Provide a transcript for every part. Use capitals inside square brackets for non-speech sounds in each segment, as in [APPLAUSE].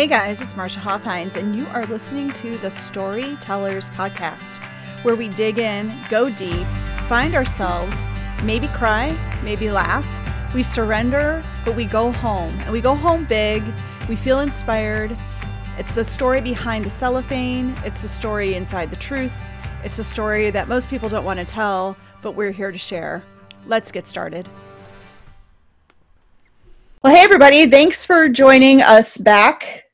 Hey guys, it's Marcia Hoffhines, and you are listening to the Storytellers Podcast, where we dig in, go deep, find ourselves, maybe cry, maybe laugh. We surrender, but we go home, and we go home big. We feel inspired. It's the story behind the cellophane, it's the story inside the truth. It's a story that most people don't want to tell, but we're here to share. Let's get started. Well, hey, everybody. Thanks for joining us back.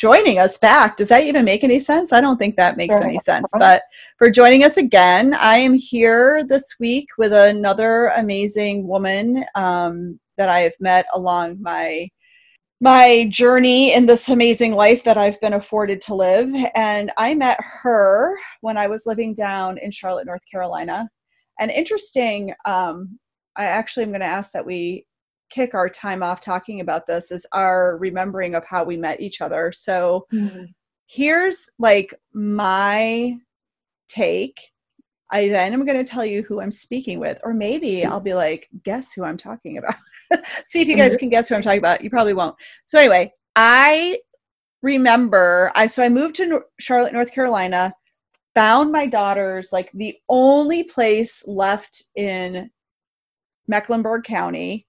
Joining us back. Does that even make any sense? I don't think that makes any sense. But for joining us again, I am here this week with another amazing woman um, that I have met along my my journey in this amazing life that I've been afforded to live. And I met her when I was living down in Charlotte, North Carolina. And interesting, um, I actually am going to ask that we kick our time off talking about this is our remembering of how we met each other. So mm-hmm. here's like my take. I then am going to tell you who I'm speaking with, or maybe I'll be like, guess who I'm talking about. [LAUGHS] See if you guys mm-hmm. can guess who I'm talking about. You probably won't. So anyway, I remember I so I moved to Charlotte, North Carolina, found my daughters like the only place left in Mecklenburg County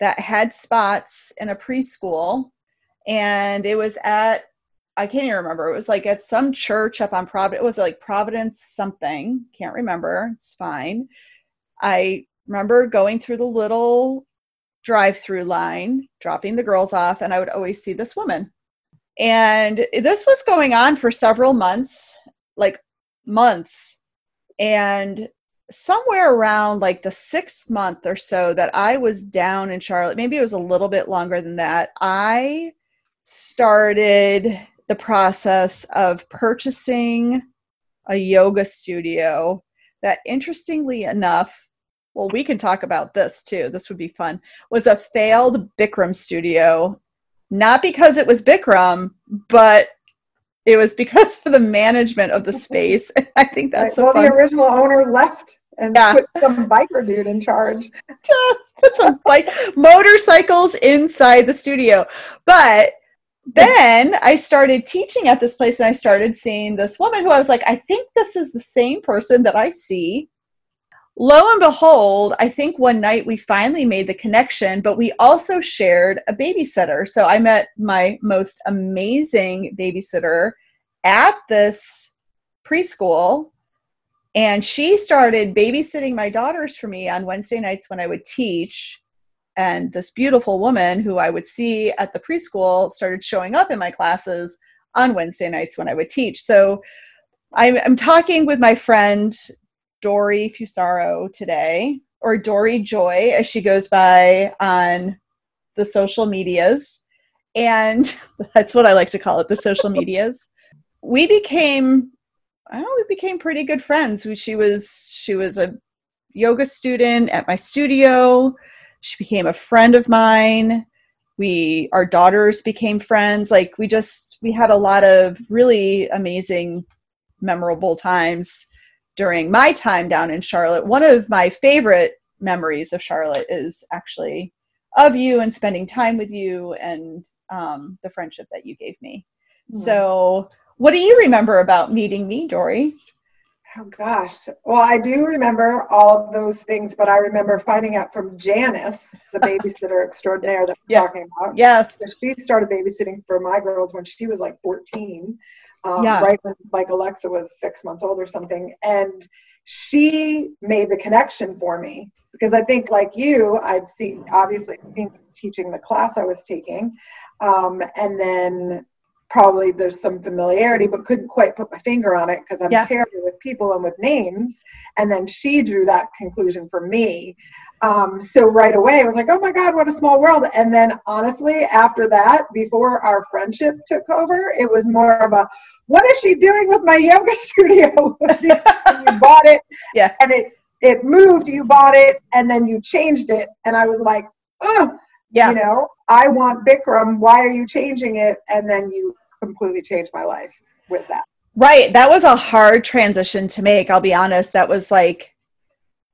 that had spots in a preschool and it was at I can't even remember. It was like at some church up on Providence. It was like Providence something. Can't remember. It's fine. I remember going through the little drive-through line, dropping the girls off, and I would always see this woman. And this was going on for several months, like months. And somewhere around like the sixth month or so that I was down in Charlotte, maybe it was a little bit longer than that, I started the process of purchasing a yoga studio that, interestingly enough, well, we can talk about this too. This would be fun. Was a failed Bikram studio, not because it was Bikram, but it was because [LAUGHS] of the management of the [LAUGHS] space. I think that's right. well, the original owner left and yeah. put some biker dude in charge. [LAUGHS] Just put some bike motorcycles inside the studio. But then I started teaching at this place and I started seeing this woman who I was like, I think this is the same person that I see. Lo and behold, I think one night we finally made the connection, but we also shared a babysitter. So I met my most amazing babysitter at this preschool and she started babysitting my daughters for me on Wednesday nights when I would teach. And this beautiful woman who I would see at the preschool started showing up in my classes on Wednesday nights when I would teach. So I'm, I'm talking with my friend Dorie Fusaro today, or Dorie Joy as she goes by on the social medias. And [LAUGHS] that's what I like to call it the social medias. We became oh, we became pretty good friends. She was she was a yoga student at my studio. She became a friend of mine. We our daughters became friends. Like we just we had a lot of really amazing memorable times during my time down in Charlotte. One of my favorite memories of Charlotte is actually of you and spending time with you and um, the friendship that you gave me. Mm-hmm. So what do you remember about meeting me, Dorie? Oh gosh. Well, I do remember all of those things, but I remember finding out from Janice, the [LAUGHS] babysitter extraordinaire that we're yeah. talking about. Yes. She started babysitting for my girls when she was like 14. Um, yeah. Right when like Alexa was six months old or something. And she made the connection for me because I think like you, I'd seen obviously teaching the class I was taking. Um, and then probably there's some familiarity, but couldn't quite put my finger on it because I'm yeah. terrible with people and with names. And then she drew that conclusion for me. Um, so right away, I was like, oh my God, what a small world. And then honestly, after that, before our friendship took over, it was more of a, what is she doing with my yoga [LAUGHS] studio? [LAUGHS] you bought it, yeah, and it it moved. You bought it, and then you changed it, and I was like, oh, yeah. You know, I want Bikram. Why are you changing it? And then you completely changed my life with that. Right. That was a hard transition to make. I'll be honest. That was like,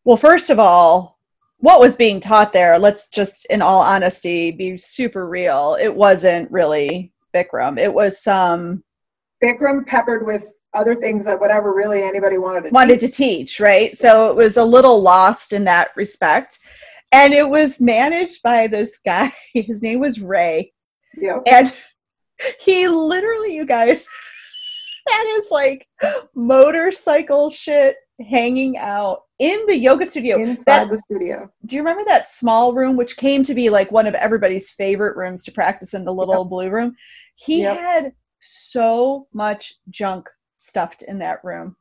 well, first of all, what was being taught there, let's just, in all honesty, be super real. It wasn't really Bikram. It was some Bikram peppered with other things that whatever really anybody wanted to wanted teach. to teach, right? So it was a little lost in that respect. And it was managed by this guy. [LAUGHS] His name was Ray. Yeah. And he literally, you guys, [LAUGHS] that is like motorcycle shit hanging out in the yoga studio. Inside That- the studio. do you remember that small room which came to be like one of everybody's favorite rooms to practice in the little blue room he Yep. had so much junk stuffed in that room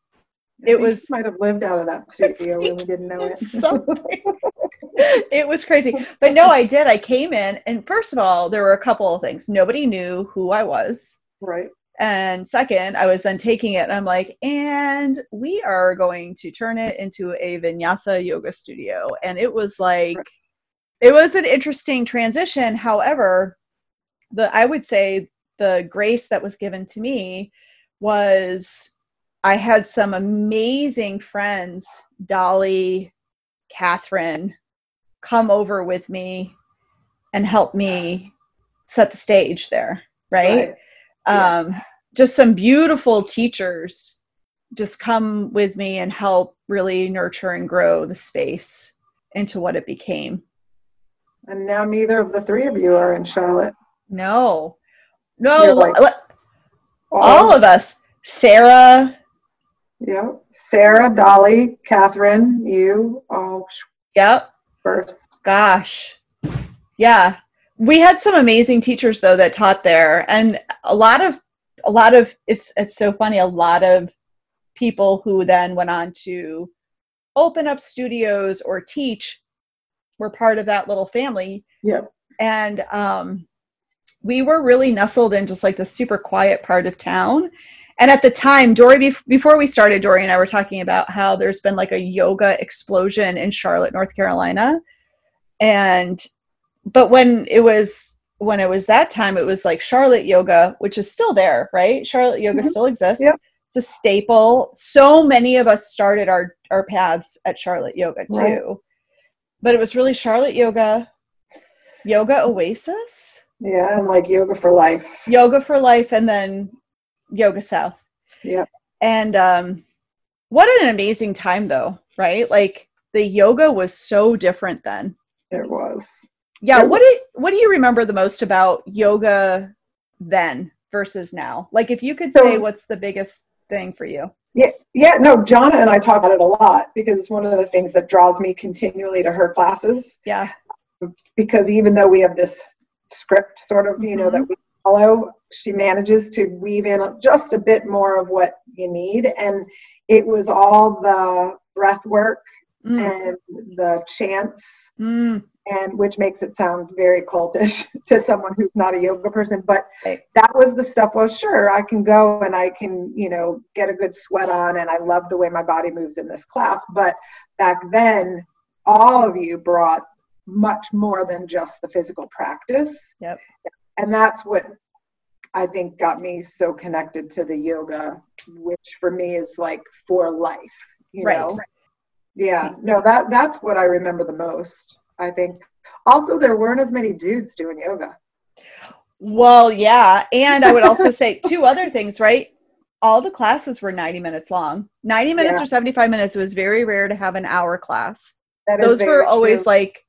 I It was- might have lived out of that studio [LAUGHS] when we didn't know it. Something [LAUGHS] it was crazy. But no i did. I came in and first of all there were a couple of things. Nobody knew who i was. Right. and second i was then taking it and i'm like and we are going to turn it into a vinyasa yoga studio. And it was like Right. it was an interesting transition. However the i would say the grace that was given to me was i had some amazing friends dolly catherine come over with me and help me set the stage there right, Yeah. um, just some beautiful teachers just come with me and help really nurture and grow the space into what it became. And now neither of the three of you are in Charlotte. no. No like- le- all of us. Sarah. Yeah. Sarah, Dolly, Catherine, you all yep first. gosh. Yeah. We had some amazing teachers though that taught there. And a lot of a lot of it's it's so funny. A lot of people who then went on to open up studios or teach were part of that little family. Yeah. and um we were really nestled in just like the super quiet part of town and at the time dorie bef- before we started dorie and i were talking about how there's been like a yoga explosion in charlotte north carolina and but when it was when it was that time it was like charlotte yoga which is still there right charlotte yoga Mhm. still exists Yep. it's a staple so many of us started our our paths at charlotte yoga too Right. but it was really charlotte yoga yoga oasis Yeah, and like yoga for life. yoga for life and then yoga south Yeah. and um what an amazing time though right like the yoga was so different then It was. yeah Yeah. what do what do you remember the most about yoga then versus now like if you could So- say what's the biggest thing for you Yeah, yeah, no, Jonna and I talk about it a lot because it's one of the things that draws me continually to her classes. yeah Because even though we have this script sort of, you know, Mm-hmm. that we follow, she manages to weave in just a bit more of what you need. And it was all the breath work Mm, and the chants mm, and which makes it sound very cultish [LAUGHS] to someone who's not a yoga person but Right. that was the stuff well sure i can go and i can you know get a good sweat on and i love the way my body moves in this class but back then all of you brought much more than just the physical practice Yep. And that's what i think got me so connected to the yoga which for me is like for life you Right. know yeah no that that's what i remember the most i think also there weren't as many dudes doing yoga well yeah and i would also say two other things right all the classes were 90 minutes long 90 minutes Yeah. or 75 minutes it was very rare to have an hour class That those were always true. like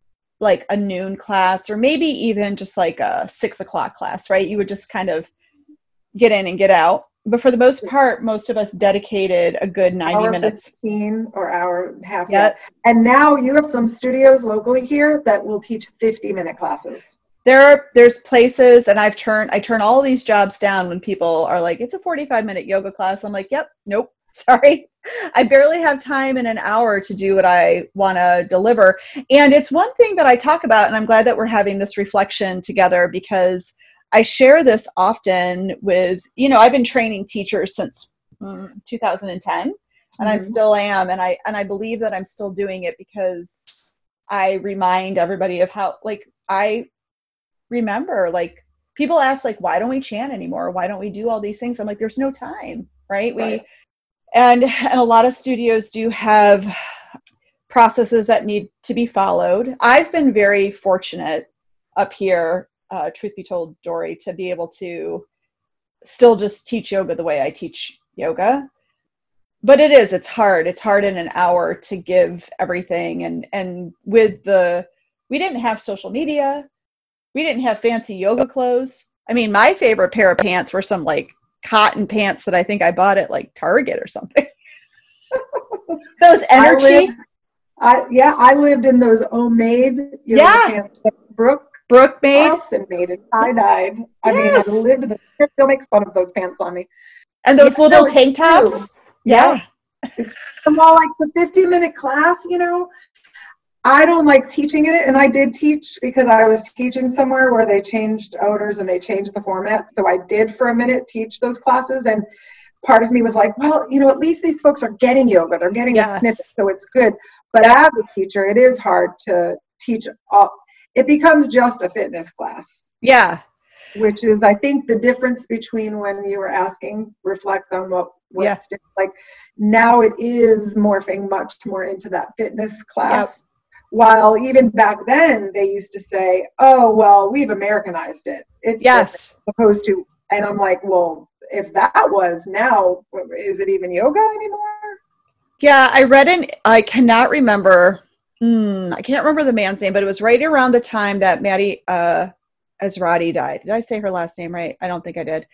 like a noon class or maybe even just like a six o'clock class right? You would just kind of get in and get out. But for the most part most of us dedicated a good 90 hour minutes. 15 or hour and half. Yep. and now you have some studios locally here that will teach 50 minute classes. There are there's places and i've turned i turn all these jobs down when people are like it's a 45 minute yoga class. I'm like yep nope [LAUGHS] sorry. I barely have time in an hour to do what i want to deliver. And it's one thing that i talk about and i'm glad that we're having this reflection together because i share this often with you know i've been training teachers since mm, 2010 and i Mhm. still am and i and i believe that i'm still doing it because i remind everybody of how like i remember like people ask like why don't we chant anymore? Why don't we do all these things? I'm like there's no time right? We Right. And, and a lot of studios do have processes that need to be followed i've been very fortunate up here uh, truth be told dorie to be able to still just teach yoga the way I teach yoga. But it is, it's hard. It's hard in an hour to give everything. And, and with the, we didn't have social media. We didn't have fancy yoga clothes. I mean, my favorite pair of pants were some like cotton pants that I think I bought at like Target or something. [LAUGHS] those energy. I, lived, I, yeah, I lived in those homemade yeah. pants. Brooke Brooke made and made it. I died. I yes. mean, I lived. The, still makes fun of those pants on me. And those yeah, little no, tank tops. True. Yeah. yeah. It's all like the 50 minute class, you know. I don't like teaching it, and I did teach because I was teaching somewhere where they changed owners and they changed the format. So I did for a minute teach those classes, and part of me was like, well, you know, at least these folks are getting yoga, they're getting yes. a snippet, so it's good. But as a teacher, it is hard to teach. All, it becomes just a fitness class. Yeah. Which is, I think, the difference between when you were asking, reflect on what what's yeah. like. Now it is morphing much more into that fitness class. Yep while even back then they used to say, "Oh, well, we've Americanized it." It's yes, opposed to, and I'm like, well, if that was now, is it even yoga anymore? Yeah, I read an. I cannot remember. Mm, I can't remember the man's name, but it was right around the time that Maty uh, Ezraty died. Did I say her last name right? I don't think I did.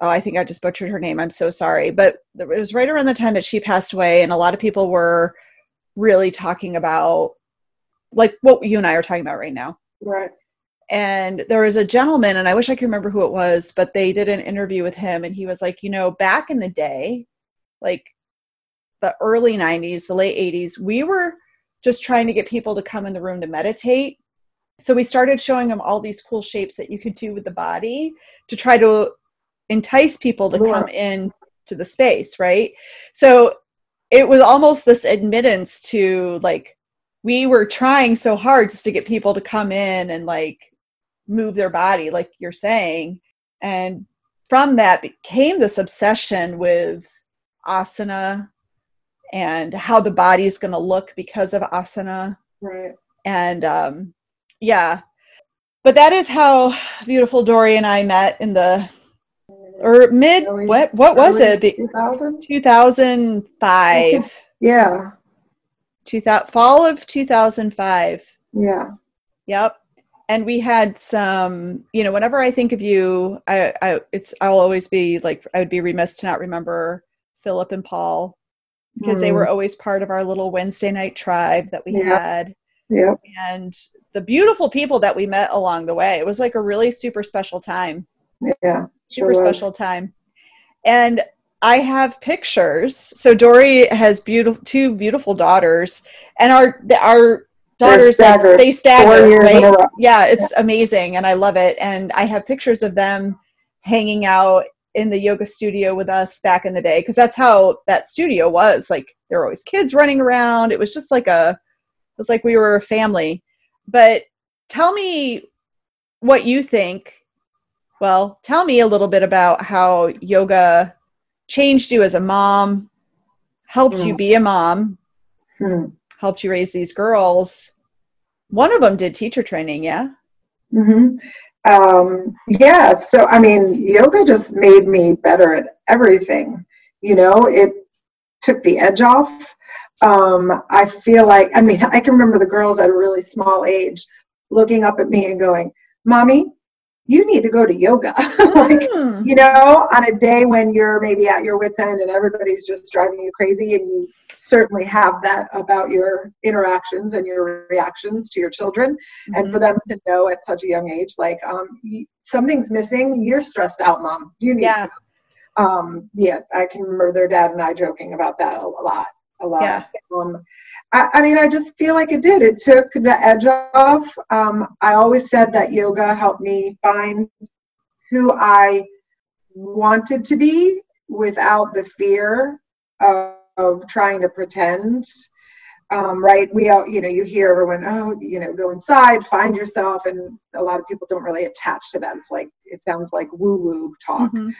Oh, I think I just butchered her name. I'm so sorry. But it was right around the time that she passed away, and a lot of people were really talking about like what you and I are talking about right now. Right. And there was a gentleman, and I wish I could remember who it was, but they did an interview with him, and he was like, you know, back in the day, like the early 90s, the late 80s, we were just trying to get people to come in the room to meditate. So we started showing them all these cool shapes that you could do with the body to try to entice people to come in to the space, right? So it was almost this admittance to like we were trying so hard just to get people to come in and like move their body like you're saying. And from that became this obsession with asana and how the body is going to look because of asana. Right. And um yeah. But that is how beautiful dorie and i met in the or mid early, what what was it? The 2000? 2005 yeah 2000, fall of 2005. Yeah. Yep. And we had some, you know, whenever I think of you, I, I, it's, I'll always be like, I would be remiss to not remember Philip and Paul because mm. they were always part of our little Wednesday night tribe that we yep. had. Yep. And the beautiful people that we met along the way. It was like a really super special time. Yeah. Super sure special time. And I have pictures. So Dory has beautiful two beautiful daughters, and our our daughters like, they stagger. Right? Yeah, it's yeah. amazing, and I love it. And I have pictures of them hanging out in the yoga studio with us back in the day because that's how that studio was. Like there were always kids running around. It was just like a it was like we were a family. But tell me what you think. Well, tell me a little bit about how yoga changed you as a mom, helped mm. you be a mom, mm. helped you raise these girls. One of them did teacher training, yeah? Mm-hmm. Um, yeah, so I mean, yoga just made me better at everything. You know, it took the edge off. Um, I feel like, I mean, I can remember the girls at a really small age looking up at me and going, Mommy, you need to go to yoga. [LAUGHS] like, mm. you know, on a day when you're maybe at your wits' end and everybody's just driving you crazy, and you certainly have that about your interactions and your reactions to your children. Mm-hmm. And for them to know at such a young age, like, um, something's missing, you're stressed out, mom. You need yeah. Um, yeah, I can remember their dad and I joking about that a lot. A lot. Yeah. Um, I, I, mean, I just feel like it did. It took the edge off. Um, I always said that yoga helped me find who I wanted to be without the fear of, of trying to pretend. Um, right? We all, you know, you hear everyone, oh, you know, go inside, find yourself, and a lot of people don't really attach to that. It's like it sounds like woo-woo talk. Mm-hmm.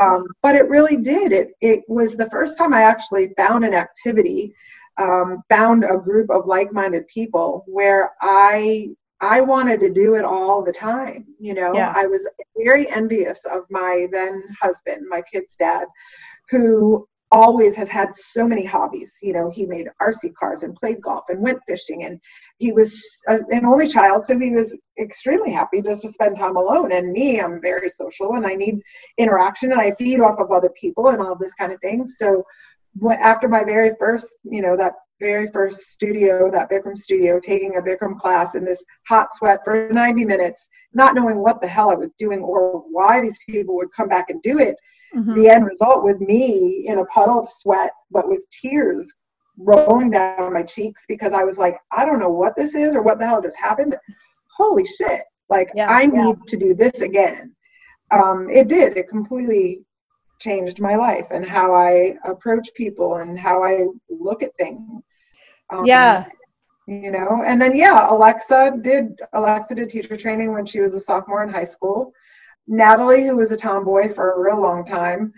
Um, but it really did. It it was the first time I actually found an activity um, found a group of like-minded people where I I wanted to do it all the time. You know, yeah. I was very envious of my then husband, my kid's dad, who always has had so many hobbies. You know, he made RC cars and played golf and went fishing, and he was an only child, so he was extremely happy just to spend time alone. And me, I'm very social and I need interaction, and I feed off of other people and all this kind of thing. So, after my very first, you know, that very first studio, that Bikram studio, taking a Bikram class in this hot sweat for 90 minutes, not knowing what the hell I was doing or why these people would come back and do it Mm-hmm. The end result was me in a puddle of sweat, but with tears rolling down my cheeks because I was like, I don't know what this is or what the hell just happened. Holy shit. Like, yeah, I need to do this again. Um, it did. It completely changed my life and how I approach people and how I look at things. Um, yeah. You know, and then yeah, Alexa did Alexa did teacher training when she was a sophomore in high school. Natalie, who was a tomboy for a real long time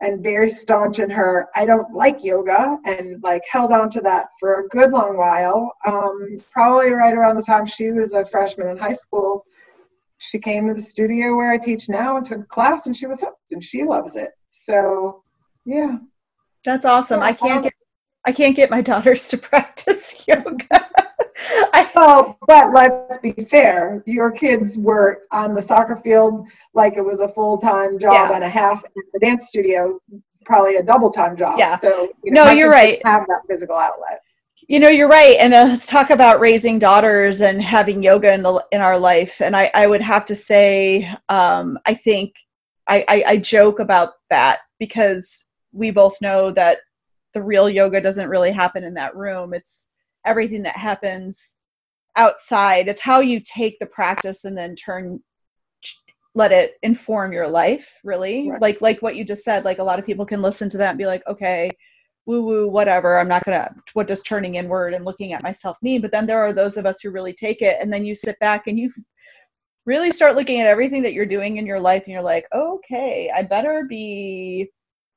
and very staunch in her, I don't like yoga, and like held on to that for a good long while. Um, probably right around the time she was a freshman in high school, she came to the studio where I teach now and took a class, and she was hooked, and she loves it. So, yeah. That's awesome. I can't get I can't get my daughters to [LAUGHS] practice yoga. Oh, but let's be fair. Your kids were on the soccer field like it was a full time job yeah. and a half. In the dance studio, probably a double time job. Yeah. So you know, no, you're right. Have that physical outlet. You know, you're right. And uh, let's talk about raising daughters and having yoga in the in our life. And I, I would have to say, um, I think I, I, I joke about that because we both know that the real yoga doesn't really happen in that room. It's everything that happens outside. It's how you take the practice and then turn let it inform your life really. Right. like like what you just said like a lot of people can listen to that and be like okay woo woo whatever. I'm not gonna what does turning inward and looking at myself mean? But then there are those of us who really take it and then you sit back and you really start looking at everything that you're doing in your life and you're like okay i better be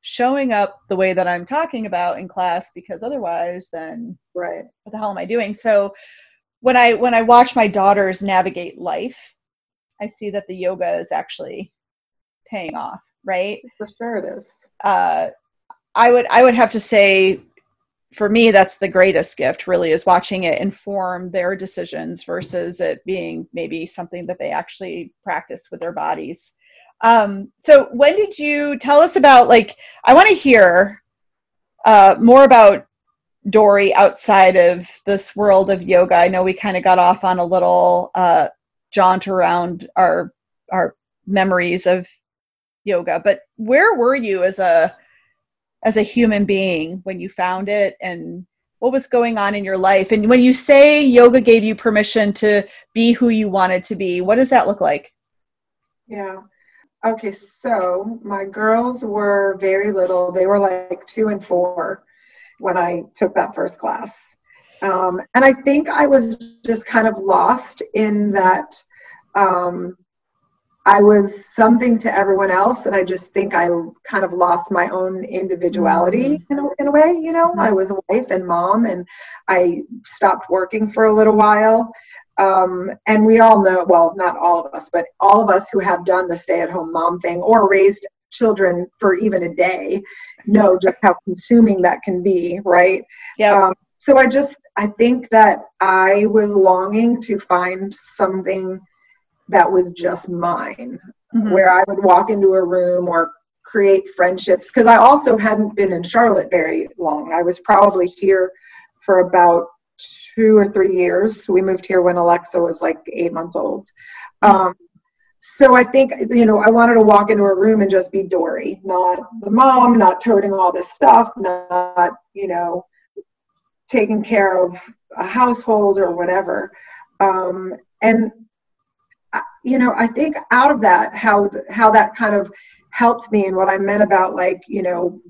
showing up the way that I'm talking about in class because otherwise then right. what the hell am I doing? So when I when I watch my daughters navigate life I see that the yoga is actually paying off right? For sure it is. Uh, I would I would have to say for me that's the greatest gift really is watching it inform their decisions versus it being maybe something that they actually practice with their bodies. Um, so when did you tell us about like I want to hear uh, more about Dorie outside of this world of yoga. I know we kind of got off on a little uh, jaunt around our our memories of yoga, but where were you as a as a human being when you found it and what was going on in your life and when you say yoga gave you permission to be who you wanted to be what does that look like yeah Okay, so my girls were very little. They were like two and four when I took that first class. Um, and I think I was just kind of lost in that um, I was something to everyone else. And I just think I kind of lost my own individuality mm-hmm. in, a, in a way. You know, I was a wife and mom, and I stopped working for a little while. Um, and we all know, well, not all of us, but all of us who have done the stay at home mom thing or raised children for even a day know just how consuming that can be, right? Yeah. Um, so I just, I think that I was longing to find something that was just mine, mm-hmm. where I would walk into a room or create friendships. Because I also hadn't been in Charlotte very long. I was probably here for about two or three years. We moved here when Alexa was like eight months old. Um, so I think, you know, I wanted to walk into a room and just be Dorie, not the mom, not toting all this stuff, not, you know, taking care of a household or whatever. Um, and, uh, you know, I think out of that, how, how that kind of helped me and what I meant about like, you know,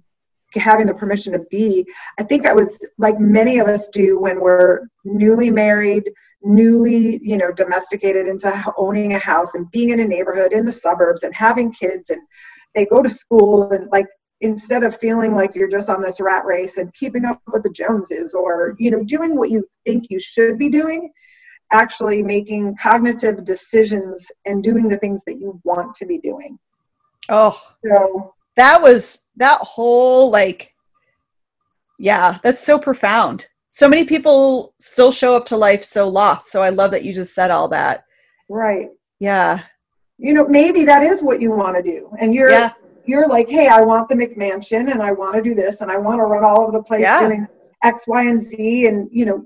having the permission to be i think i was like many of us do when we're newly married newly you know domesticated into owning a house and being in a neighborhood in the suburbs and having kids and they go to school and like instead of feeling like you're just on this rat race and keeping up with the joneses or you know doing what you think you should be doing actually making cognitive decisions and doing the things that you want to be doing. Oh, so that was that whole like, yeah, that's so profound. So many people still show up to life so lost. So I love that you just said all that. Right. Yeah. You know, maybe that is what you want to do. And you're yeah. you're like, hey, I want the McMansion and I want to do this and I want to run all over the place yeah. doing X, Y, and Z and you know,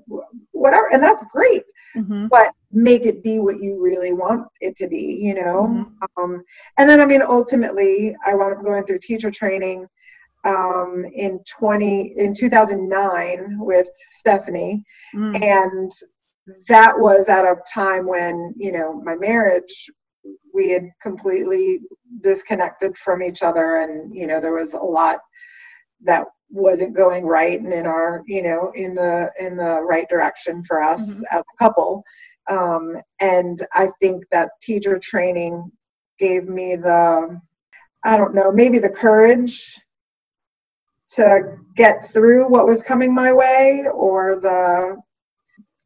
whatever. And that's great. Mm-hmm. But make it be what you really want it to be, you know? Mm-hmm. Um, and then I mean ultimately I wound up going through teacher training um, in 20 in 2009 with Stephanie, mm. and that was at a time when you know my marriage we had completely disconnected from each other and you know there was a lot that wasn't going right and in our you know in the in the right direction for us mm-hmm. as a couple um, and i think that teacher training gave me the i don't know maybe the courage to get through what was coming my way or the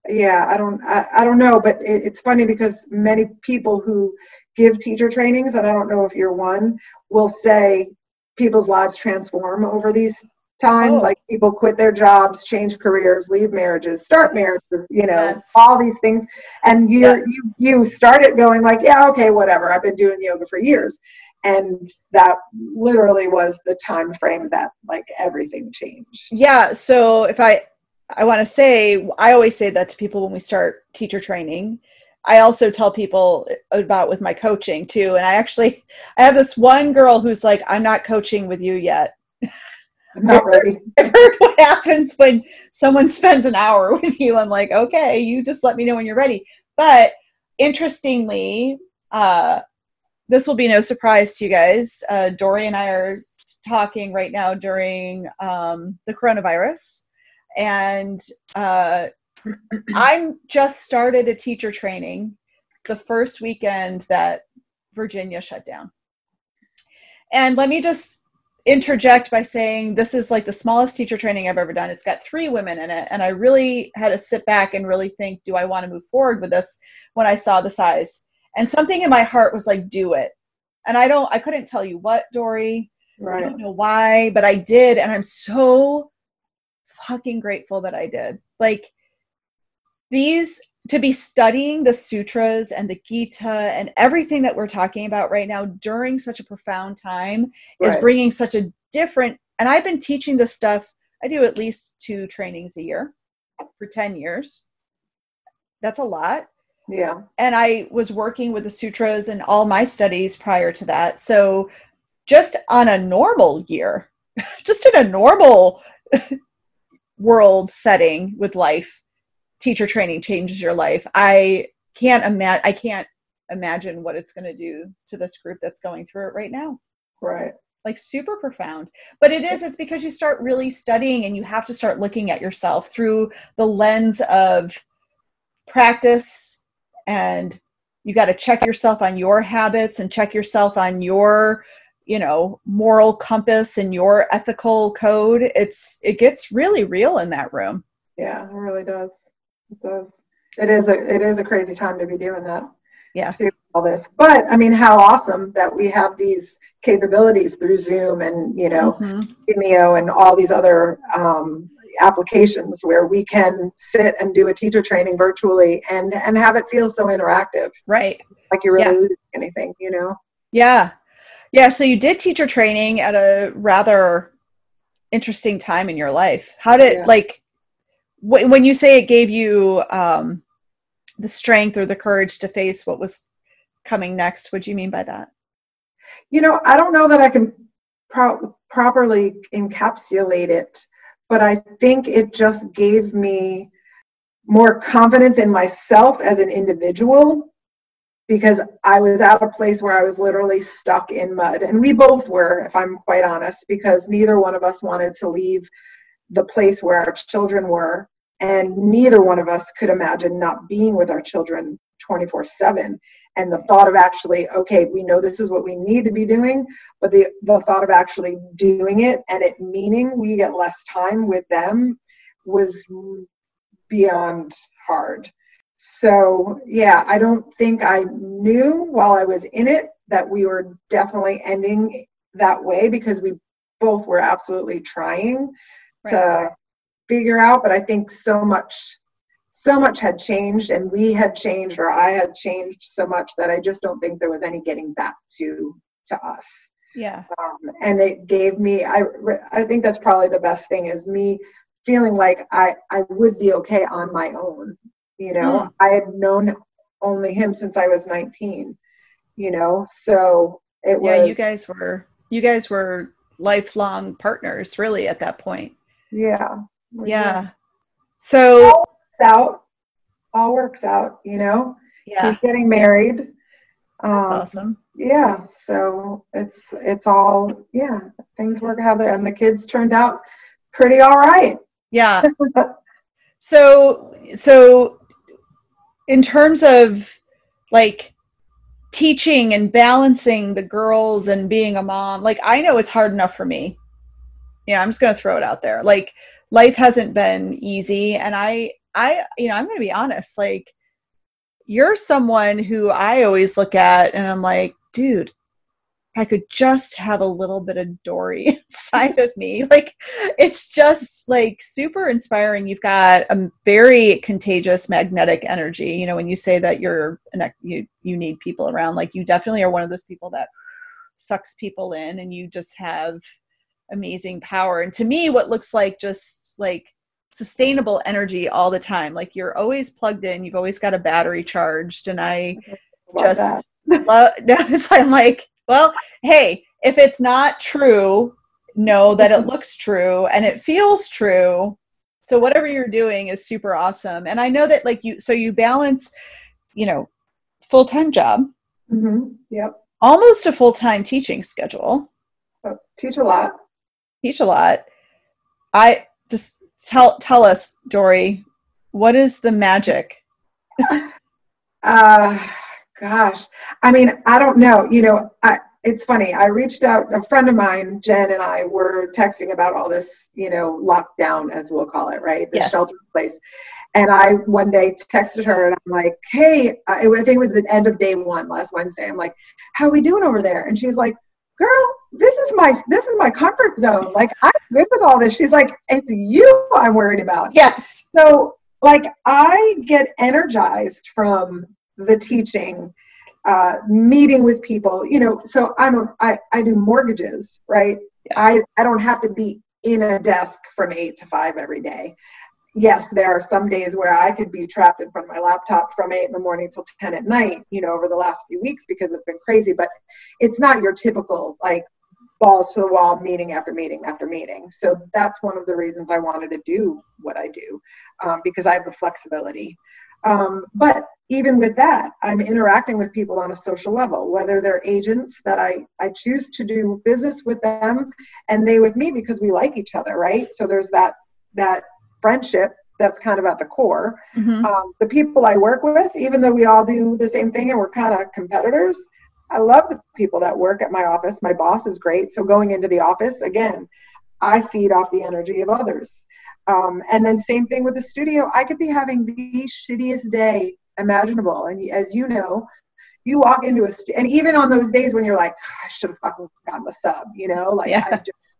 yeah i don't i, I don't know but it, it's funny because many people who give teacher trainings and i don't know if you're one will say people's lives transform over these times oh. like people quit their jobs change careers leave marriages start marriages you know yes. all these things and you yeah. you you started going like yeah okay whatever i've been doing yoga for years and that literally was the time frame that like everything changed yeah so if i i want to say i always say that to people when we start teacher training i also tell people about with my coaching too and i actually i have this one girl who's like i'm not coaching with you yet I'm not [LAUGHS] ready. I've heard what happens when someone [LAUGHS] spends an hour with you. I'm like, okay, you just let me know when you're ready. But interestingly, uh, this will be no surprise to you guys. Uh, Dorie and I are talking right now during um, the coronavirus, and uh, I'm just started a teacher training the first weekend that Virginia shut down. And let me just interject by saying this is like the smallest teacher training I've ever done. It's got three women in it, and I really had to sit back and really think, do I want to move forward with this when I saw the size? And something in my heart was like do it. And i don't i couldn't tell you what dorie. Right. i don't know why but i did and i'm so fucking grateful that i did. Like these to be studying the sutras and the gita and everything that we're talking about right now during such a profound time right. is bringing such a different and i've been teaching this stuff i do at least two trainings a year for 10 years. That's a lot yeah. And I was working with the sutras and all my studies prior to that. So just on a normal year, [LAUGHS] just in a normal [LAUGHS] world setting with life, teacher training changes your life. I can't imagine I can't imagine what it's going to do to this group that's going through it right now. Right. Like super profound. But it is it's because you start really studying and you have to start looking at yourself through the lens of practice and you got to check yourself on your habits and check yourself on your you know moral compass and your ethical code. It's it gets really real in that room. Yeah it really does. It does. It is a it is a crazy time to be doing that. Yeah. To all this. But i mean how awesome that we have these capabilities through zoom and you know mm-hmm. Vimeo and all these other um, applications where we can sit and do a teacher training virtually and and have it feel so interactive. Right. Like you're really yeah. losing anything you know? Yeah. Yeah so you did teacher training at a rather interesting time in your life. How did yeah. like w- when you say it gave you um the strength or the courage to face what was coming next what do you mean by that? You know i don't know that i can pro- properly encapsulate it but I think it just gave me more confidence in myself as an individual because I was at a place where I was literally stuck in mud. And we both were, if I'm quite honest, because neither one of us wanted to leave the place where our children were. And neither one of us could imagine not being with our children 24 7 and the thought of actually okay we know this is what we need to be doing but the the thought of actually doing it and it meaning we get less time with them was beyond hard so yeah, I don't think I knew while I was in it that we were definitely ending that way because we both were absolutely trying right. to figure out. But I think so much, so much had changed, and we had changed, or I had changed so much that I just don't think there was any getting back to to us. Yeah. Um, and it gave me. I I think that's probably the best thing is me feeling like I I would be okay on my own. You know, mm. I had known only him since I was 19. You know, so it was. Yeah, you guys were you guys were lifelong partners, really, at that point. Yeah. Yeah. So all works out. All works out. You know. Yeah. He's getting married. Um, awesome. Yeah. So it's it's all yeah. Things work out and the kids turned out pretty all right. Yeah. [LAUGHS] so so in terms of like teaching and balancing the girls and being a mom like i know it's hard enough for me yeah i'm just going to throw it out there like life hasn't been easy and i i you know i'm going to be honest like you're someone who i always look at and i'm like dude I could just have a little bit of Dorie [LAUGHS] inside of me. Like it's just like super inspiring. You've got a very contagious magnetic energy. You know, when you say that you're you you need people around, like you definitely are one of those people that sucks people in and you just have amazing power. And to me what looks like just like sustainable energy all the time. Like you're always plugged in, you've always got a battery charged and I love just love [LAUGHS] I'm like well, hey, if it's not true, know that it [LAUGHS] looks true and it feels true. So whatever you're doing is super awesome. And I know that like you, so you balance, you know, full time job. Mm-hmm. Yep. Almost a full time teaching schedule. Oh, teach a lot. Teach a lot. I just tell tell us, Dorie, what is the magic? [LAUGHS] uh gosh. I mean i don't know. You know I, it's funny. I reached out a friend of mine jen and i were texting about all this you know lockdown as we'll call it right? The yes. shelter in place. And i one day texted her and i'm like hey i think it was the end of day one last wednesday. I'm like how are we doing over there? And she's like girl this is my this is my comfort zone. Like i'm good with all this she's like it's you i'm worried about yes so like i get energized from the teaching, uh, meeting with people. You know, so I'm a, I, I do mortgages, right? Yeah. I, I don't have to be in a desk from eight to five every day. Yes, there are some days where I could be trapped in front of my laptop from eight in the morning till 10 at night, you know, over the last few weeks because it's been crazy, but it's not your typical like balls to the wall meeting after meeting after meeting. So that's one of the reasons I wanted to do what I do um, because I have the flexibility. Um, but even with that, I'm interacting with people on a social level, whether they're agents that I, I choose to do business with them and they with me because we like each other, right? So there's that that friendship that's kind of at the core. Mm-hmm. Um, the people I work with, even though we all do the same thing and we're kind of competitors, I love the people that work at my office. My boss is great. So going into the office, again, I feed off the energy of others. Um, and then same thing with the studio. I could be having the shittiest day imaginable. And as you know, you walk into a st- and even on those days when you're like, I should have fucking gotten a sub, you know, like yeah. I just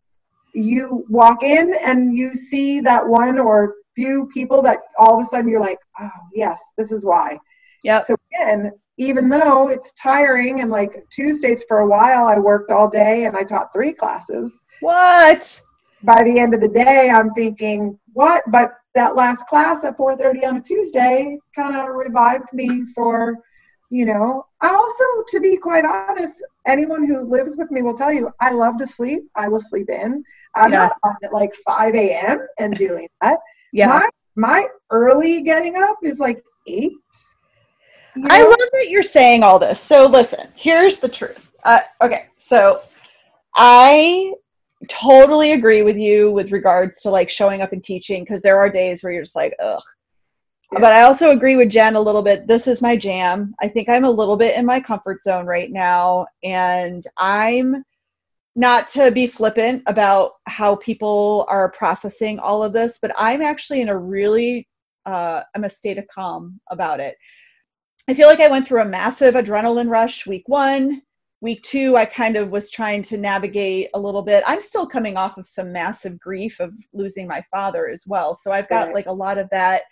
you walk in and you see that one or few people that all of a sudden you're like, oh yes, this is why. Yeah. So again, even though it's tiring and like Tuesdays for a while I worked all day and I taught three classes. What? by the end of the day, I'm thinking, what? But that last class at 4:30 on a Tuesday kind of revived me for, you know. I also, to be quite honest, anyone who lives with me will tell you, I love to sleep. I will sleep in. I'm yeah. not up at like 5 a.m. and doing that. Yeah. My my early getting up is like eight. You know? I love that you're saying all this. So listen, here's the truth. Uh, okay, so I totally agree with you with regards to like showing up and teaching because there are days where you're just like ugh yeah. but i also agree with jen a little bit this is my jam i think i'm a little bit in my comfort zone right now and i'm not to be flippant about how people are processing all of this but i'm actually in a really uh, I'm a state of calm about it. I feel like I went through a massive adrenaline rush week one. Week two, I kind of was trying to navigate a little bit. I'm still coming off of some massive grief of losing my father as well. So I've got right. like a lot of that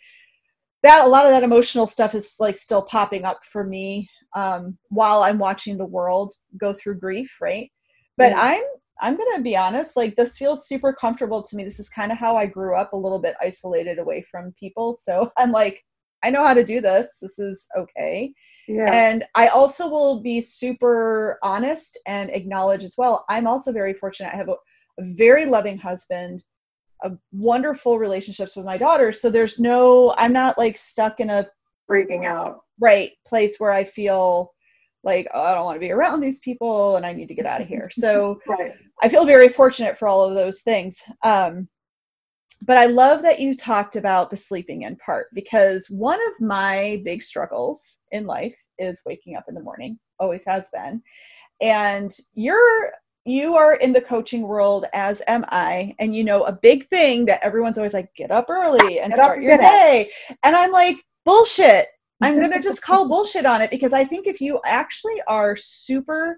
that a lot of that emotional stuff is like still popping up for me um, while I'm watching the world go through grief, right? But yeah. I'm I'm gonna be honest, like this feels super comfortable to me. This is kind of how I grew up, a little bit isolated away from people. So I'm like, I know how to do this. This is okay. Yeah. And I also will be super honest and acknowledge as well. I'm also very fortunate. I have a, a very loving husband a wonderful relationships with my daughter so there's no i'm not like stuck in a freaking out right place where i feel like oh, i don't want to be around these people and i need to get out of here so [LAUGHS] right. i feel very fortunate for all of those things um, but i love that you talked about the sleeping in part because one of my big struggles in life is waking up in the morning always has been and you're you are in the coaching world as am I, and you know a big thing that everyone's always like, get up early and get start your day. And I'm like, bullshit. I'm gonna just [LAUGHS] call bullshit on it because I think if you actually are super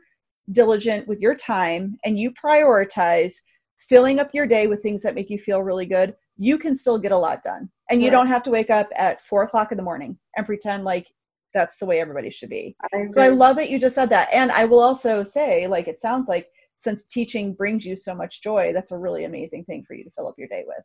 diligent with your time and you prioritize filling up your day with things that make you feel really good, you can still get a lot done. And you right. don't have to wake up at four o'clock in the morning and pretend like that's the way everybody should be. I so I love that you just said that. And I will also say, like, it sounds like since teaching brings you so much joy, that's a really amazing thing for you to fill up your day with.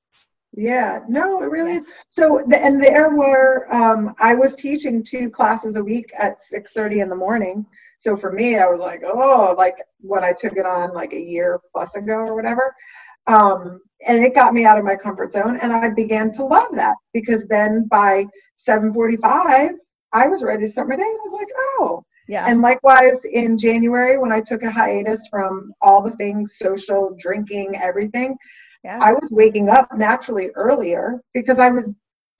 Yeah, no, it really is. So, the, and there were, um, I was teaching two classes a week at 6.30 in the morning. So for me, I was like, oh, like when I took it on like a year plus ago or whatever. Um, and it got me out of my comfort zone. And I began to love that because then by 7.45, I was ready to start my day. I was like, oh, yeah. And likewise in January when I took a hiatus from all the things social, drinking, everything, yeah. I was waking up naturally earlier because I was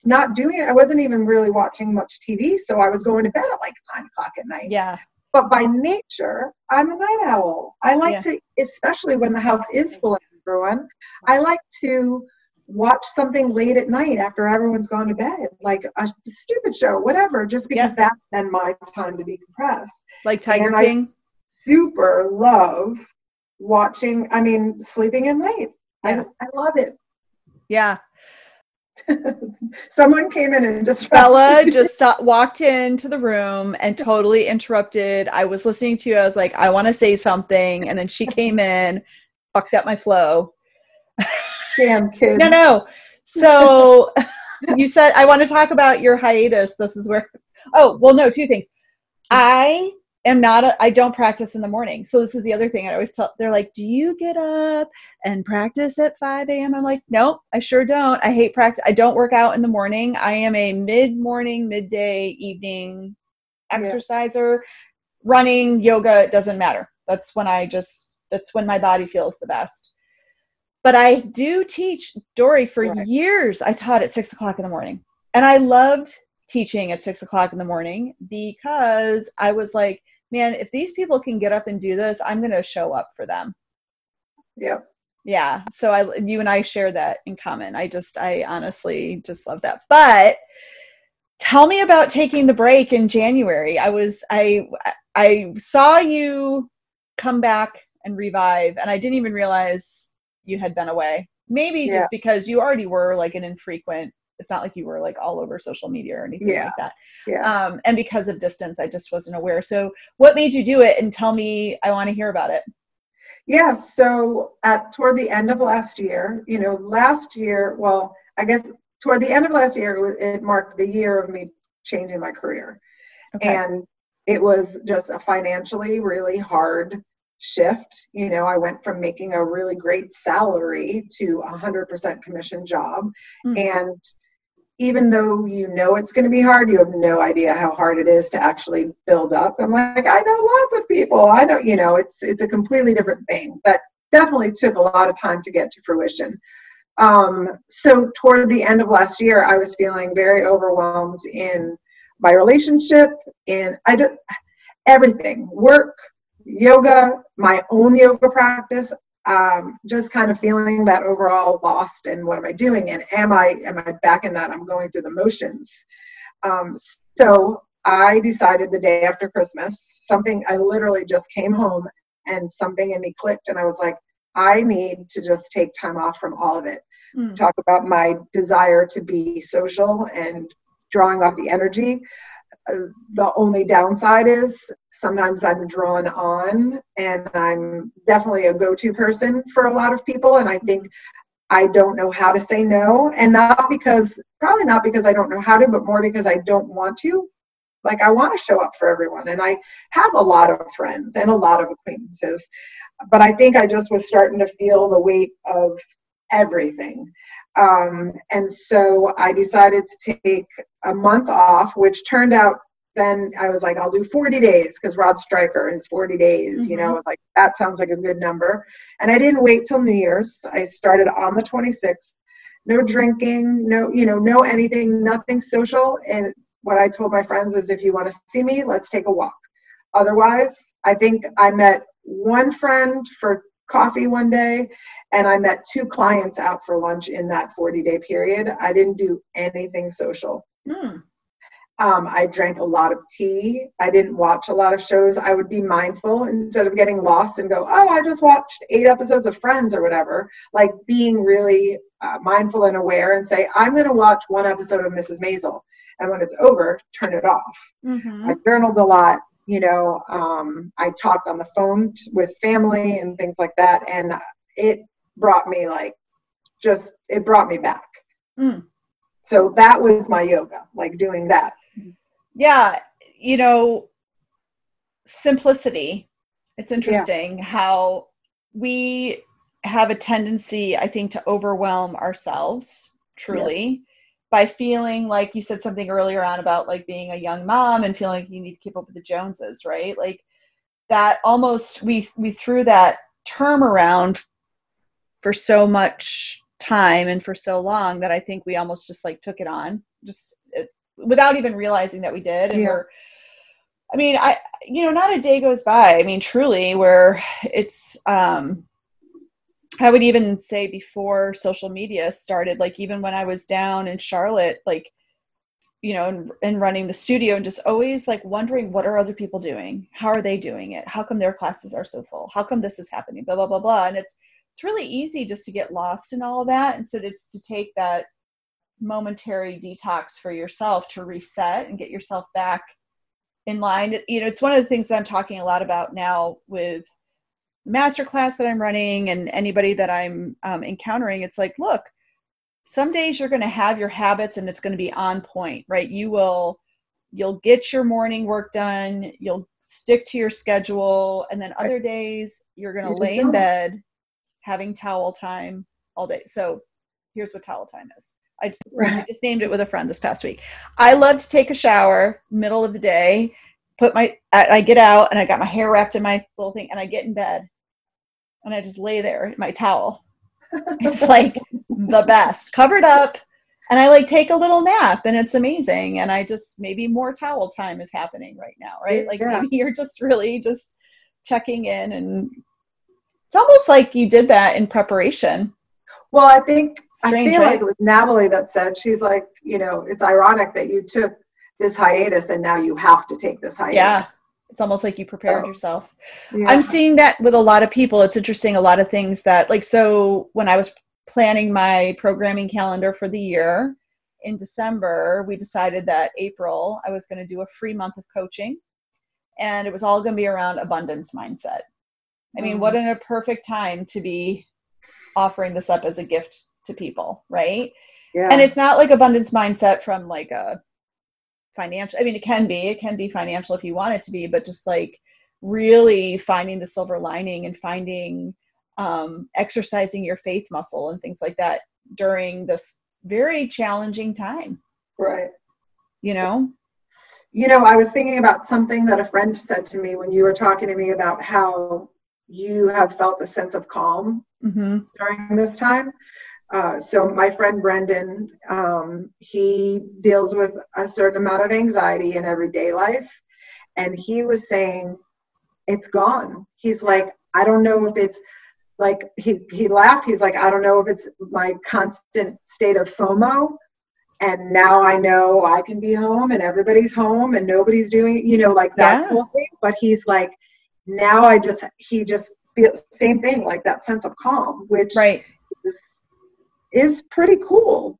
not doing it. I wasn't even really watching much TV, so I was going to bed at like nine o'clock at night. Yeah. But by nature, I'm a night owl. I like yeah. to, especially when the house is full of everyone, I like to watch something late at night after everyone's gone to bed, like a stupid show, whatever, just because that's then my time to decompress. Like Tiger and King? I super love watching, I mean, sleeping in late. Yeah. I, I love it. Yeah. [LAUGHS] Someone came in and just Bella [LAUGHS] just walked into the room and totally interrupted. I was listening to you. I was like, I want to say something. And then she came in, fucked up my flow. Damn kids. No, no. So [LAUGHS] you said I want to talk about your hiatus. This is where. Oh well, no. Two things. I am not. A, I don't practice in the morning. So this is the other thing I always tell. They're like, "Do you get up and practice at 5 a.m.?" I'm like, "Nope, I sure don't. I hate practice. I don't work out in the morning. I am a mid morning, midday, evening exerciser. Yeah. Running, yoga, it doesn't matter. That's when I just. That's when my body feels the best but I do teach Dorie for right. years. I taught at six o'clock in the morning, and I loved teaching at six o'clock in the morning because I was like, man, if these people can get up and do this, I'm going to show up for them. Yeah. Yeah. So I, you and I share that in common. I just, I honestly just love that. But tell me about taking the break in January. I was, I, I saw you come back and revive, and I didn't even realize you had been away. Maybe yeah. just because you already were like an infrequent. It's not like you were like all over social media or anything yeah. like that. Yeah. Um, and because of distance, I just wasn't aware. So, what made you do it? And tell me, I want to hear about it. Yeah. So, at toward the end of last year, you know, last year, well, I guess toward the end of last year, it, marked the year of me changing my career, okay. and it was just a financially really hard shift. You know, I went from making a really great salary to a 100% commission job. Mm-hmm. And even though you know it's going to be hard, you have no idea how hard it is to actually build up. I'm like, I know lots of people. I don't, you know, it's it's a completely different thing, but definitely took a lot of time to get to fruition. Um, so toward the end of last year, I was feeling very overwhelmed in my relationship, in I do everything, work, yoga, my own yoga practice. Um, just kind of feeling that overall lost and what am I doing and am I am I back in that I'm going through the motions. Um, so I decided the day after Christmas, something I literally just came home and something in me clicked and I was like, I need to just take time off from all of it. Mm. Talk about my desire to be social and drawing off the energy. The only downside is sometimes I'm drawn on and I'm definitely a go to person for a lot of people. And I think I don't know how to say no. And not because, probably not because I don't know how to, but more because I don't want to. Like, I want to show up for everyone. And I have a lot of friends and a lot of acquaintances. But I think I just was starting to feel the weight of everything. Um, and so I decided to take a month off, which turned out then I was like, I'll do 40 days because Rod Stryker is 40 days. Mm-hmm. You know, mm-hmm. like that sounds like a good number. And I didn't wait till New Year's. I started on the 26th. No drinking, no, you know, no anything, nothing social. And what I told my friends is if you want to see me, let's take a walk. Otherwise, I think I met one friend for coffee one day and I met two clients out for lunch in that 40 day period. I didn't do anything social. Mm. Um, I drank a lot of tea. I didn't watch a lot of shows. I would be mindful instead of getting lost and go, oh, I just watched eight episodes of Friends or whatever. Like being really uh, mindful and aware and say, I'm going to watch one episode of Mrs. Maisel. And when it's over, turn it off. Mm-hmm. I journaled a lot. You know, um, I talked on the phone t- with family and things like that. And it brought me like, just, it brought me back. Mm. So that was my yoga, like doing that yeah you know simplicity it's interesting yeah. how we have a tendency i think to overwhelm ourselves truly. By feeling like you said something earlier on about like being a young mom and feeling like you need to keep up with the joneses right like that almost we we threw that term around for so much time and for so long that i think we almost just like took it on just without even realizing that we did and yeah. we're i mean i you know not a day goes by i mean truly where it's um i would even say before social media started like even when i was down in charlotte like you know and, and running the studio and just always like wondering what are other people doing? How are they doing it? How come their classes are so full? How come this is happening? Blah blah blah blah. And it's it's really easy just to get lost in all of that. And so it's to take that momentary detox for yourself to reset and get yourself back in line. You know, it's one of the things that I'm talking a lot about now with the master class that I'm running and anybody that I'm um, encountering. It's like, look, some days you're going to have your habits and it's going to be on point, right? You will, you'll get your morning work done. You'll stick to your schedule. And then other days you're going to lay in bed having towel time all day. So here's what towel time is I. I just named it with a friend this past week. I love to take a shower middle of the day, put my I, I get out and I got my hair wrapped in my little thing and I get in bed and I just lay there in my towel. [LAUGHS] it's like the best, covered up, and I like take a little nap and it's amazing. And I just maybe more towel time is happening right now, right? Like yeah. maybe [LAUGHS] you're just really just checking in and it's almost like you did that in preparation well, I think Strange, I feel right? like it was Natalie that said she's like, you know, it's ironic that you took this hiatus and now you have to take this hiatus. Yeah. It's almost like you prepared so, yourself. Yeah. I'm seeing that with a lot of people. It's interesting. A lot of things that, like, so when I was planning my programming calendar for the year in December, we decided that April I was going to do a free month of coaching, and it was all going to be around abundance mindset. I mean, mm. what a perfect time to be offering this up as a gift to people, right? Yeah. And it's not like abundance mindset from like a financial I mean it can be, it can be financial if you want it to be, but just like really finding the silver lining and finding um exercising your faith muscle and things like that during this very challenging time. Right. You know? You know, I was thinking about something that a friend said to me when you were talking to me about how you have felt a sense of calm mm-hmm. during this time. Uh, so my friend Brendan, um, he deals with a certain amount of anxiety in everyday life, and he was saying it's gone. He's like, I don't know if it's like he he laughed. He's like i don't know if it's my constant state of fomo. And now i know i can be home and everybody's home and nobody's doing you know like that yeah. whole thing. But he's like now i just he just feels same thing like that sense of calm which right. is, is pretty cool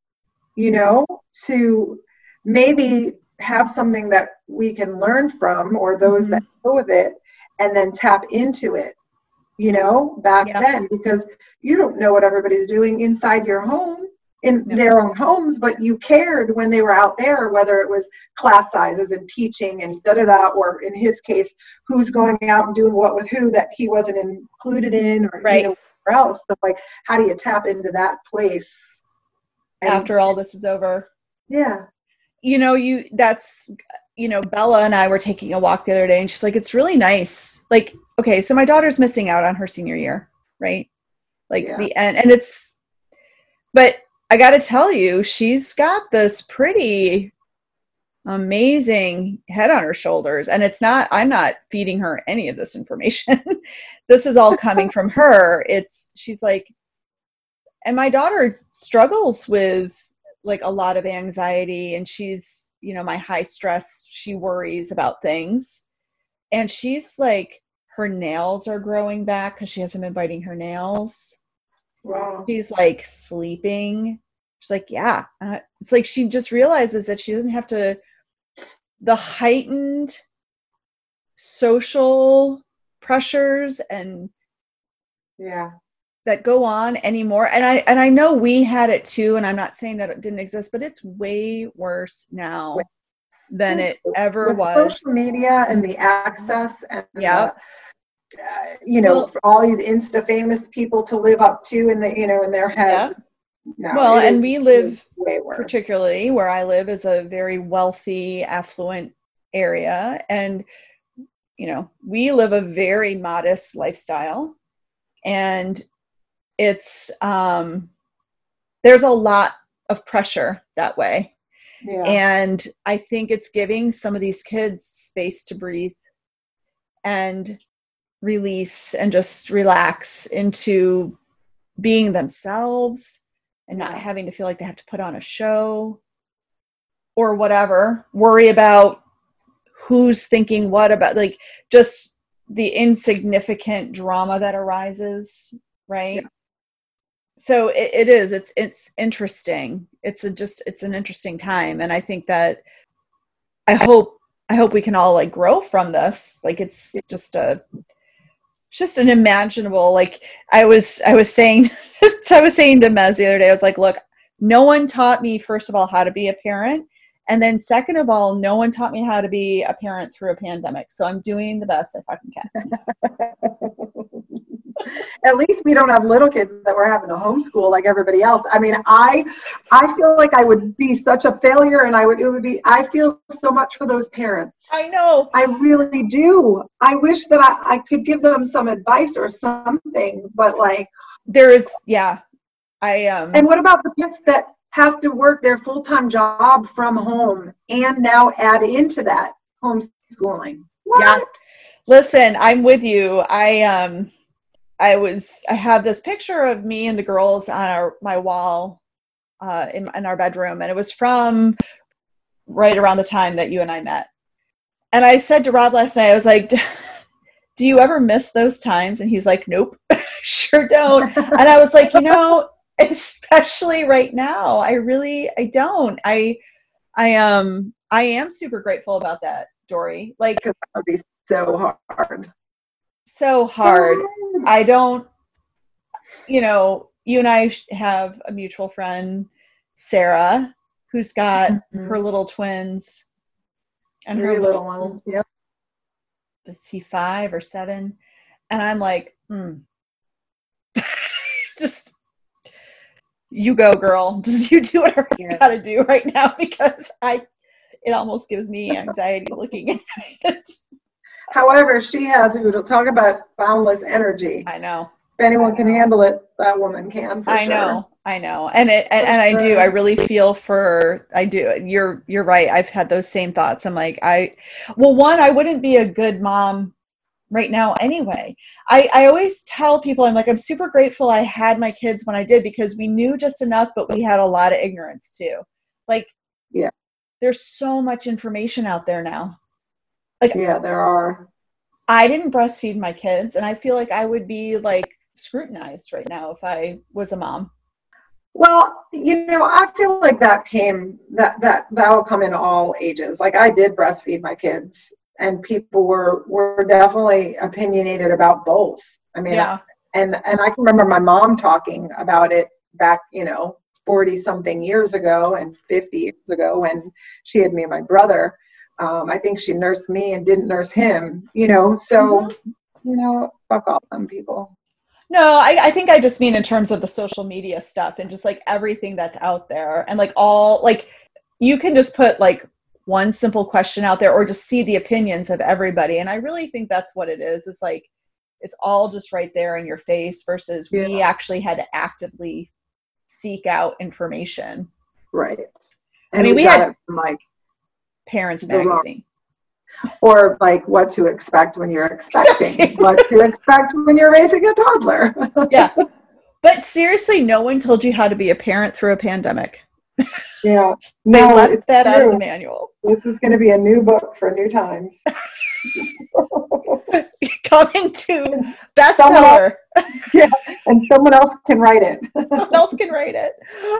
you know to maybe have something that we can learn from or those mm-hmm. that go with it and then tap into it you know back yeah. then because you don't know what everybody's doing inside your home in their own homes but you cared when they were out there whether it was class sizes and teaching and da da da or in his case who's going out and doing what with who that he wasn't included in or right. you know, else. So like how do you tap into that place? And, after all this is over. Yeah. You know you that's you know bella and i were taking a walk the other day and she's like it's really nice. Like okay so my daughter's missing out on her senior year right? Like yeah. the end and it's but i gotta tell you she's got this pretty amazing head on her shoulders. And it's not i'm not feeding her any of this information. [LAUGHS] This is all coming from [LAUGHS] her. It's she's like and my daughter struggles with like a lot of anxiety. And she's you know my high stress she worries about things. And she's like her nails are growing back because she hasn't been biting her nails. Wow. She's like sleeping. She's like yeah uh, it's like she just realizes that she doesn't have to the heightened social pressures and yeah. that go on anymore. And i and i know we had it too and i'm not saying that it didn't exist but it's way worse now than it ever With was. social media and the access and yeah. uh, you know well, all these insta famous people to live up to in the you know in their heads. No, well and we live particularly where i live is a very wealthy affluent area. And you know we live a very modest lifestyle. And it's um there's a lot of pressure that way. Yeah. and i think it's giving some of these kids space to breathe and release and just relax into being themselves and not having to feel like they have to put on a show or whatever worry about who's thinking what about like just the insignificant drama that arises right? Yeah. So it, it is it's it's interesting. It's a just it's an interesting time and i think that i hope i hope we can all like grow from this. Like it's just a just an imaginable like i was i was saying [LAUGHS] i was saying to mez the other day i was like look no one taught me first of all how to be a parent and then second of all no one taught me how to be a parent through a pandemic so i'm doing the best i fucking can [LAUGHS] at least we don't have little kids that we're having to homeschool like everybody else. I mean, I I feel like I would be such a failure and I would it would be I feel so much for those parents. I know. I really do. I wish that I, I could give them some advice or something, but like there is yeah. I um And what about the parents that have to work their full-time job from home and now add into that homeschooling? What? Yeah. Listen, I'm with you. I um I was I have this picture of me and the girls on our my wall uh, in, in our bedroom, and it was from right around the time that you and I met. And I said to Rob last night, I was like, "Do you ever miss those times?" And he's like, "Nope, [LAUGHS] sure don't." and I was like, you know, [LAUGHS] especially right now, I really I don't. I I um I am super grateful about that, Dorie. Like that would be so hard so hard. I don't, you know, you and I have a mutual friend, Sarah, who's got mm-hmm. her little twins and Three her little, little ones. Yep. Let's see, five or seven. And I'm like, hmm. [LAUGHS] just you go, girl. [LAUGHS] Just you do whatever yeah. you gotta do right now [LAUGHS] because I it almost gives me anxiety looking at it. However, she has who to talk about boundless energy. I know. If anyone can handle it, that woman can. I sure. know. I know. And it and, and I do. I really feel for I do. You're you're right. I've had those same thoughts. I'm like, I well, one, I wouldn't be a good mom right now anyway. I, I always tell people, I'm like, I'm super grateful I had my kids when I did because we knew just enough, but we had a lot of ignorance too. Like, yeah, there's so much information out there now. Like, yeah, there are. I didn't breastfeed my kids, and I feel like I would be like scrutinized right now if I was a mom. Well, you know, I feel like that came that that that will come in all ages. Like I did breastfeed my kids, and people were were definitely opinionated about both. I mean, yeah. and and I can remember my mom talking about it back, you know, 40 something years ago and 50 years ago when she had me and my brother. Um, I think she nursed me and didn't nurse him, you know, so, mm-hmm. you know, fuck all them people. No, I, I think I just mean in terms of the social media stuff and just like everything that's out there and like all, like, you can just put like one simple question out there or just see the opinions of everybody. And I really think that's what it is. It's like, it's all just right there in your face versus yeah. we actually had to actively seek out information. Right. And I mean, we, we had like Parents Magazine. Or like what to expect when you're [LAUGHS] expecting, what to expect when you're raising a toddler. [LAUGHS] yeah. But seriously, no one told you how to be a parent through a pandemic. Yeah. they no, left that true. out of the manual. This is going to be a new book for new times. [LAUGHS] [LAUGHS] Coming to bestseller. [LAUGHS] yeah, and someone else can write it. someone else can write it.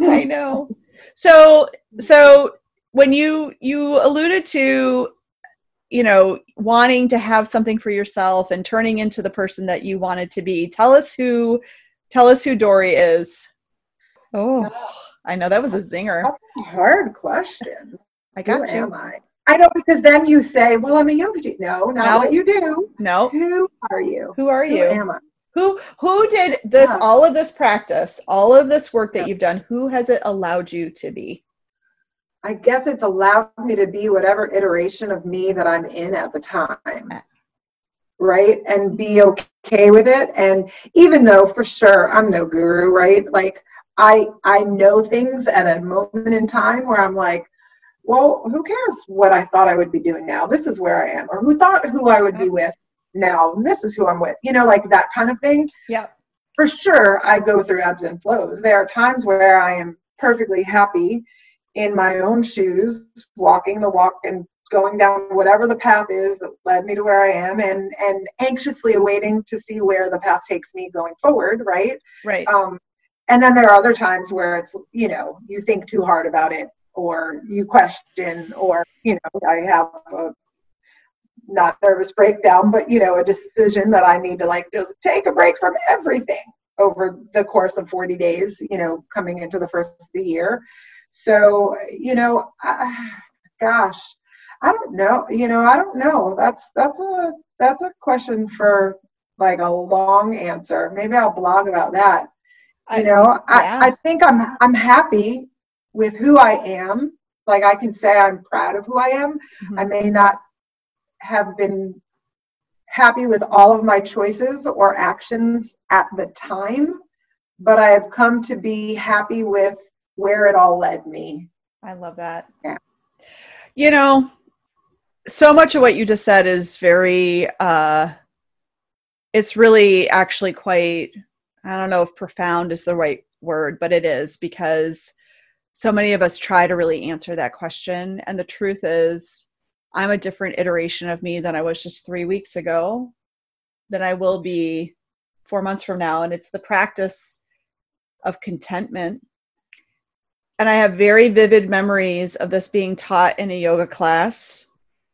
I know. So, so when you you alluded to, you know, wanting to have something for yourself and turning into the person that you wanted to be, tell us who, tell us who Dorie is. Oh, uh, I know that was a zinger. A hard question. I got who you. Am I? I know because then you say, "Well, I'm a yoga teacher." No, not no. what you do. No. Who are you? Who are you? Who am I? Who who did this? Yeah. All of this practice, all of this work that yeah. you've done. Who has it allowed you to be? I guess it's allowed me to be whatever iteration of me that I'm in at the time. Uh. Right? And be okay with it. And even though for sure I'm no guru, right? Like I I know things at a moment in time where I'm like, well, who cares what I thought I would be doing now? This is where I am. Or who thought who I would be with now? And this is who I'm with. You know, like that kind of thing. Yeah. For sure, I go through ebbs and flows. There are times where I am perfectly happy in my own shoes, walking the walk and going down whatever the path is that led me to where I am and and anxiously awaiting to see where the path takes me going forward, right? Right. Um and then there are other times where it's you know, you think too hard about it or you question or you know i have a not nervous breakdown but you know a decision that i need to like just take a break from everything over the course of 40 days you know coming into the first of the year. So you know I, gosh i don't know you know i don't know. That's that's a that's a question for like a long answer. Maybe i'll blog about that you know I, I think i'm i'm happy with who I am. Like I can say I'm proud of who I am. Mm-hmm. I may not have been happy with all of my choices or actions at the time, but I have come to be happy with where it all led me. I love that. Yeah. You know, so much of what you just said is very uh it's really actually quite I don't know if profound is the right word, but it is because so many of us try to really answer that question. And the truth is, I'm a different iteration of me than I was just three weeks ago, than I will be four months from now. And it's the practice of contentment. And I have very vivid memories of this being taught in a yoga class,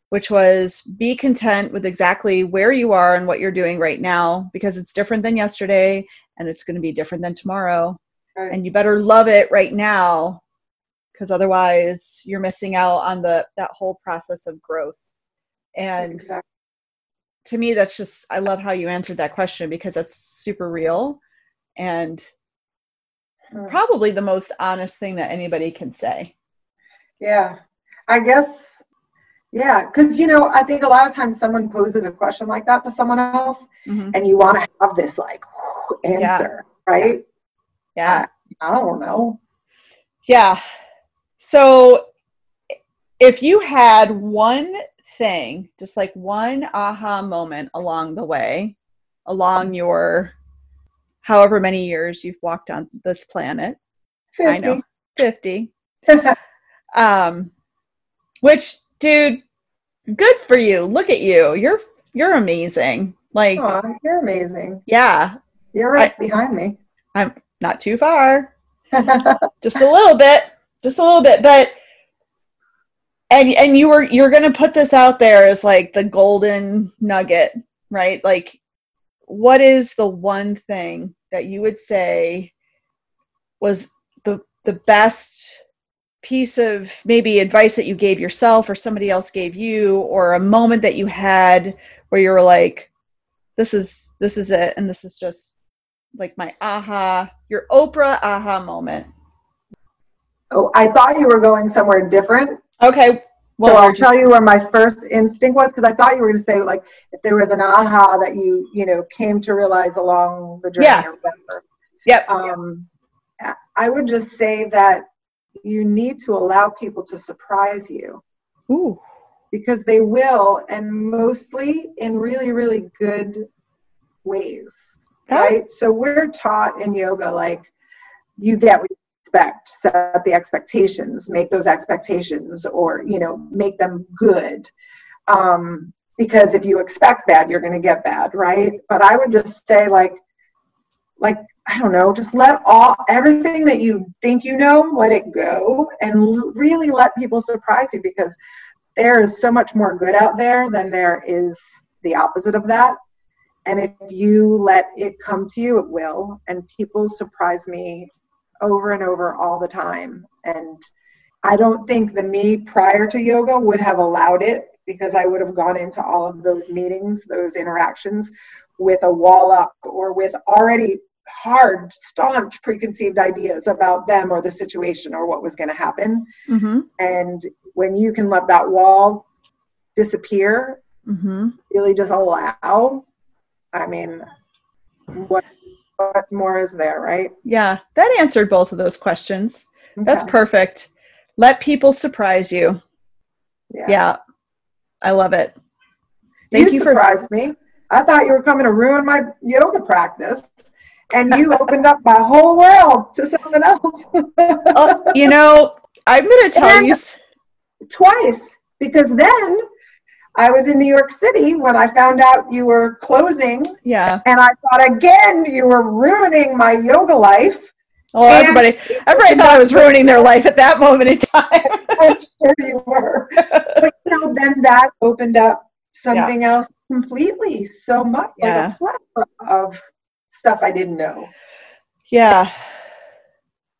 which was be content with exactly where you are and what you're doing right now, because it's different than yesterday and it's going to be different than tomorrow. Right. And you better love it right now because otherwise you're missing out on the that whole process of growth and exactly. to me that's just i love how you answered that question because that's super real and probably the most honest thing that anybody can say yeah i guess yeah because you know i think a lot of times someone poses a question like that to someone else mm-hmm. and you want to have this like answer yeah. right yeah I, I don't know yeah so if you had one thing, just like one aha moment along the way, along your however many years you've walked on this planet. 50. I know, 50. [LAUGHS] um, which, dude, good for you. Look at you. You're you're amazing. Like you're amazing. Yeah. You're right I, behind me. I'm not too far. [LAUGHS] just a little bit. Just a little bit. But and and you were you're gonna put this out there as like the golden nugget, right? Like what is the one thing that you would say was the the best piece of maybe advice that you gave yourself or somebody else gave you or a moment that you had where you were like this is this is it and this is just like my aha your oprah aha moment. Oh i thought you were going somewhere different. Okay well so i'll tell you where my first instinct was because i thought you were going to say like if there was an aha that you you know came to realize along the journey yeah. or whatever. Yep. Um i would just say that you need to allow people to surprise you. Ooh. because they will and mostly in really really good ways right? So we're taught in yoga like you get what you expect set the expectations make those expectations or you know make them good. Um, because if you expect bad you're going to get bad right? But i would just say like like i don't know just let all everything that you think you know let it go and really let people surprise you because there is so much more good out there than there is the opposite of that and if you let it come to you, it will. And people surprise me over and over all the time. And I don't think the me prior to yoga would have allowed it because I would have gone into all of those meetings, those interactions with a wall up or with already hard, staunch preconceived ideas about them or the situation or what was going to happen. Mm-hmm. And when you can let that wall disappear, mm-hmm. really just allow I mean, what what more is there, right? Yeah, that answered both of those questions. Okay. That's perfect. Let people surprise you. Yeah. yeah. I love it. Thank you, you surprised for- me. I thought you were coming to ruin my yoga practice. And you opened up my whole world to something else. uh, you know, I'm going to tell and you twice because then I was in New York City when I found out you were closing. Yeah. And I thought again you were ruining my yoga life. Oh, and everybody, everybody thought I was ruining their life at that moment in time. [LAUGHS] I'm sure you were. But you know, then that opened up something yeah. else completely. So much yeah. like a plethora of stuff I didn't know. Yeah.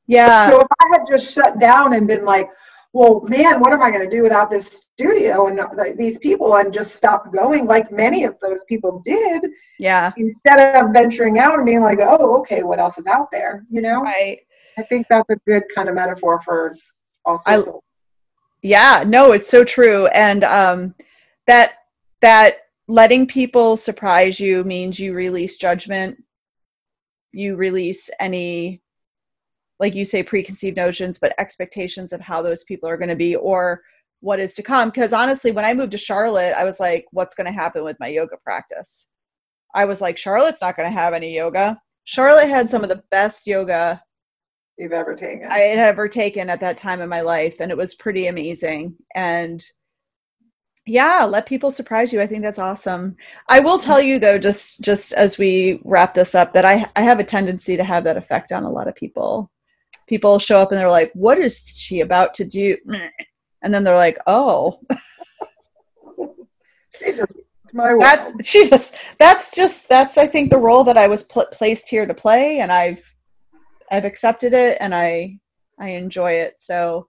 Yeah. So if I had just shut down and been like, well, man, what am I going to do without this studio and these people and just stop going like many of those people did? Yeah. Instead of venturing out and being like, oh, okay, what else is out there? You know? Right. I think that's a good kind of metaphor for all sorts I, of. Yeah, no, it's so true. And um, that, that letting people surprise you means you release judgment. You release any like you say preconceived notions but expectations of how those people are going to be or what is to come? Because honestly when i moved to charlotte i was like what's going to happen with my yoga practice? I was like charlotte's not going to have any yoga. Charlotte had some of the best yoga you've ever taken. I had ever taken at that time in my life and it was pretty amazing. And yeah let people surprise you i think that's awesome i will tell you though just just as we wrap this up that i i have a tendency to have that effect on a lot of people people show up and they're like, "What is she about to do?" [CLEARS THROAT] And then they're like, "Oh." [LAUGHS] that's she just that's just that's I think the role that I was pl- placed here to play, and I've I've accepted it, and I I enjoy it. So,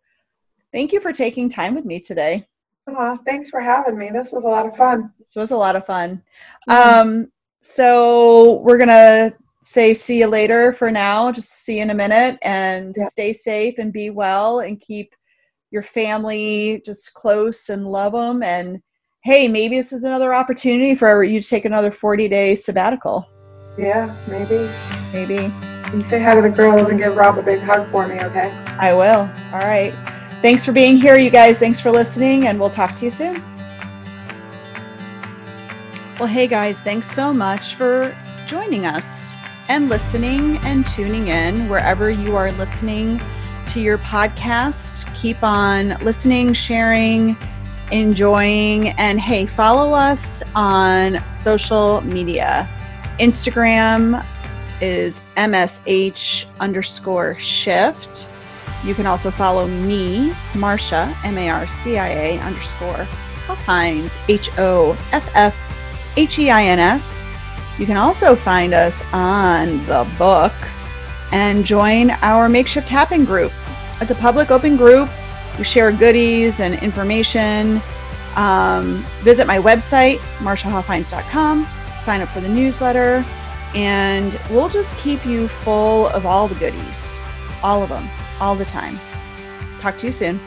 thank you for taking time with me today. Oh, thanks for having me. This was a lot of fun. This was a lot of fun. Mm-hmm. Um, so we're gonna say see you later for now. Just see you in a minute and yeah. stay safe and be well and keep your family just close and love them. And hey, maybe this is another opportunity for you to take another 40 day sabbatical. Yeah, maybe. Maybe. You say hi to the girls and give Rob a big hug for me, okay? I will. All right. Thanks for being here, you guys. Thanks for listening, and we'll talk to you soon. Well, hey guys, thanks so much for joining us and listening and tuning in wherever you are listening to your podcast. Keep on listening, sharing, enjoying, and hey, follow us on social media. Instagram is MSH underscore shift. You can also follow me, Marcia, M A R C I A underscore Hoffheins, H O F F H E I N S. You can also find us on the book and join our makeshift tapping group. It's a public open group. We share goodies and information. Um, visit my website, marciahoffheins.com, sign up for the newsletter, and we'll just keep you full of all the goodies, all of them, all the time. Talk to you soon.